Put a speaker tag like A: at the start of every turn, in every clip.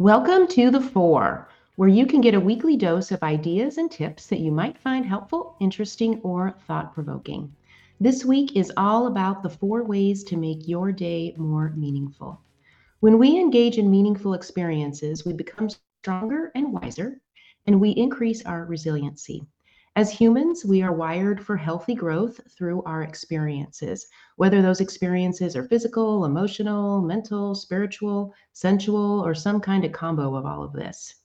A: Welcome to The Four, where you can get a weekly dose of ideas and tips that you might find helpful, interesting, or thought provoking. This week is all about the four ways to make your day more meaningful. When we engage in meaningful experiences, we become stronger and wiser, and we increase our resiliency. As humans, we are wired for healthy growth through our experiences, whether those experiences are physical, emotional, mental, spiritual, sensual, or some kind of combo of all of this.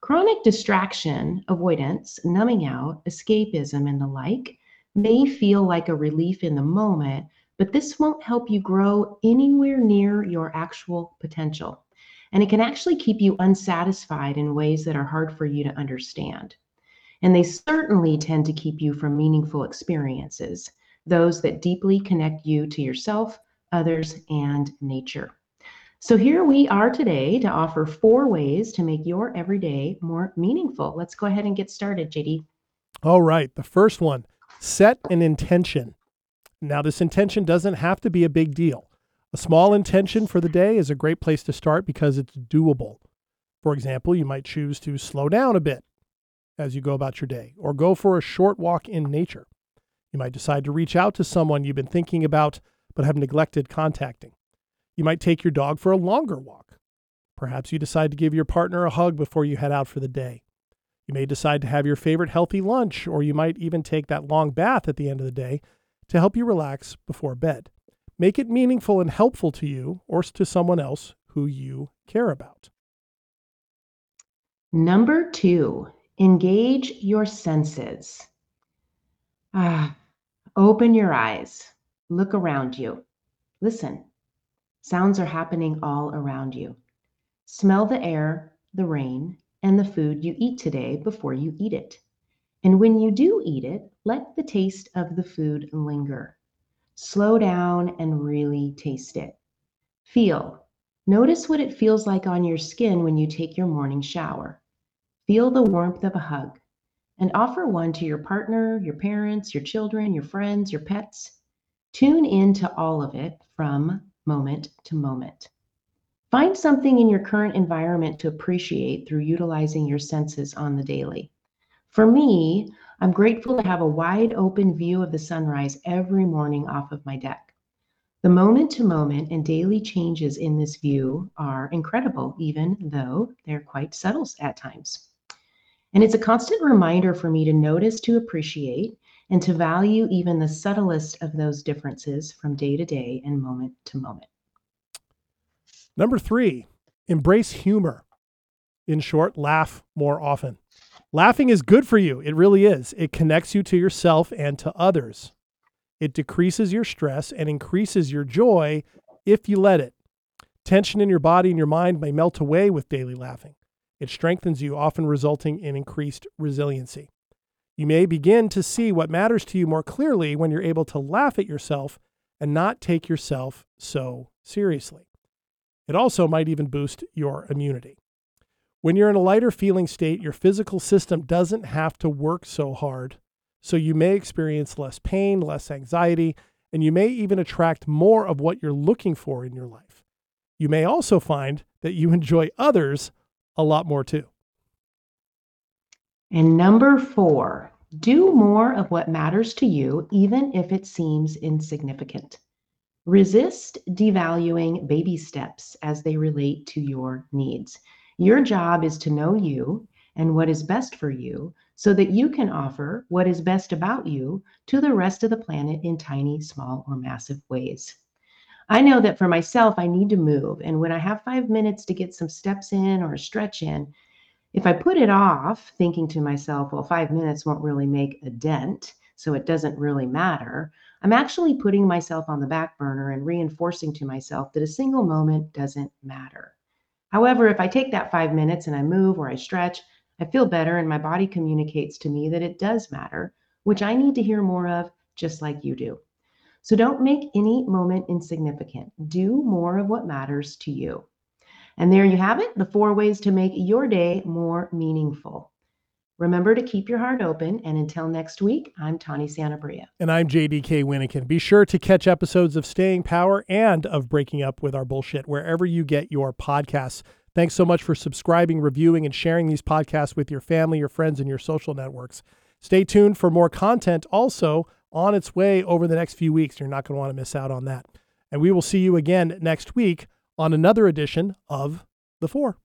A: Chronic distraction, avoidance, numbing out, escapism, and the like may feel like a relief in the moment, but this won't help you grow anywhere near your actual potential. And it can actually keep you unsatisfied in ways that are hard for you to understand. And they certainly tend to keep you from meaningful experiences, those that deeply connect you to yourself, others, and nature. So here we are today to offer four ways to make your everyday more meaningful. Let's go ahead and get started, JD.
B: All right. The first one set an intention. Now, this intention doesn't have to be a big deal. A small intention for the day is a great place to start because it's doable. For example, you might choose to slow down a bit as you go about your day, or go for a short walk in nature. You might decide to reach out to someone you've been thinking about but have neglected contacting. You might take your dog for a longer walk. Perhaps you decide to give your partner a hug before you head out for the day. You may decide to have your favorite healthy lunch, or you might even take that long bath at the end of the day to help you relax before bed. Make it meaningful and helpful to you or to someone else who you care about.
A: Number two, engage your senses. Ah, open your eyes, look around you, listen. Sounds are happening all around you. Smell the air, the rain, and the food you eat today before you eat it. And when you do eat it, let the taste of the food linger. Slow down and really taste it. Feel. Notice what it feels like on your skin when you take your morning shower. Feel the warmth of a hug and offer one to your partner, your parents, your children, your friends, your pets. Tune in to all of it from moment to moment. Find something in your current environment to appreciate through utilizing your senses on the daily. For me, I'm grateful to have a wide open view of the sunrise every morning off of my deck. The moment to moment and daily changes in this view are incredible, even though they're quite subtle at times. And it's a constant reminder for me to notice, to appreciate, and to value even the subtlest of those differences from day to day and moment to moment.
B: Number three, embrace humor. In short, laugh more often. Laughing is good for you. It really is. It connects you to yourself and to others. It decreases your stress and increases your joy if you let it. Tension in your body and your mind may melt away with daily laughing. It strengthens you, often resulting in increased resiliency. You may begin to see what matters to you more clearly when you're able to laugh at yourself and not take yourself so seriously. It also might even boost your immunity. When you're in a lighter feeling state, your physical system doesn't have to work so hard. So you may experience less pain, less anxiety, and you may even attract more of what you're looking for in your life. You may also find that you enjoy others a lot more too.
A: And number four, do more of what matters to you, even if it seems insignificant. Resist devaluing baby steps as they relate to your needs. Your job is to know you and what is best for you so that you can offer what is best about you to the rest of the planet in tiny, small, or massive ways. I know that for myself, I need to move. And when I have five minutes to get some steps in or a stretch in, if I put it off, thinking to myself, well, five minutes won't really make a dent, so it doesn't really matter, I'm actually putting myself on the back burner and reinforcing to myself that a single moment doesn't matter. However, if I take that five minutes and I move or I stretch, I feel better and my body communicates to me that it does matter, which I need to hear more of, just like you do. So don't make any moment insignificant. Do more of what matters to you. And there you have it the four ways to make your day more meaningful. Remember to keep your heart open. And until next week, I'm Tawny Santabria.
B: And I'm JDK Winnikin. Be sure to catch episodes of Staying Power and of Breaking Up with Our Bullshit wherever you get your podcasts. Thanks so much for subscribing, reviewing, and sharing these podcasts with your family, your friends, and your social networks. Stay tuned for more content also on its way over the next few weeks. You're not going to want to miss out on that. And we will see you again next week on another edition of The Four.